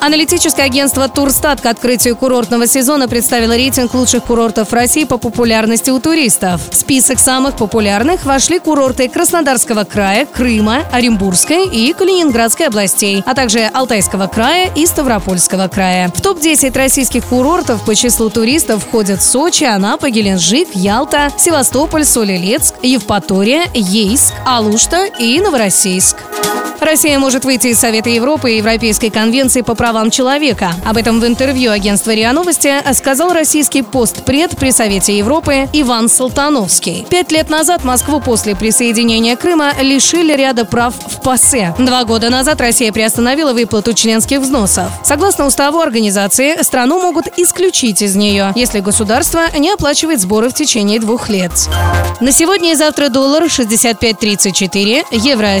Аналитическое агентство «Турстат» к открытию курортного сезона представило рейтинг лучших курортов России по популярности у туристов. В список самых популярных вошли курорты Краснодарского края, Крыма, Оренбургской и Калининградской областей, а также Алтайского края и Ставропольского края. В топ-10 российских курортов по числу туристов входят Сочи, Анапа, Геленджик, Ялта, Севастополь, Соль-Илецк, Евпатория, Ейск, Алушта и Новороссийск. Россия может выйти из Совета Европы и Европейской конвенции по правам человека. Об этом в интервью агентства РИА Новости сказал российский постпред при Совете Европы Иван Салтановский. Пять лет назад Москву после присоединения Крыма лишили ряда прав в ПАСЕ. Два года назад Россия приостановила выплату членских взносов. Согласно уставу организации, страну могут исключить из нее, если государство не оплачивает сборы в течение двух лет. На сегодня и завтра доллар 65.34, евро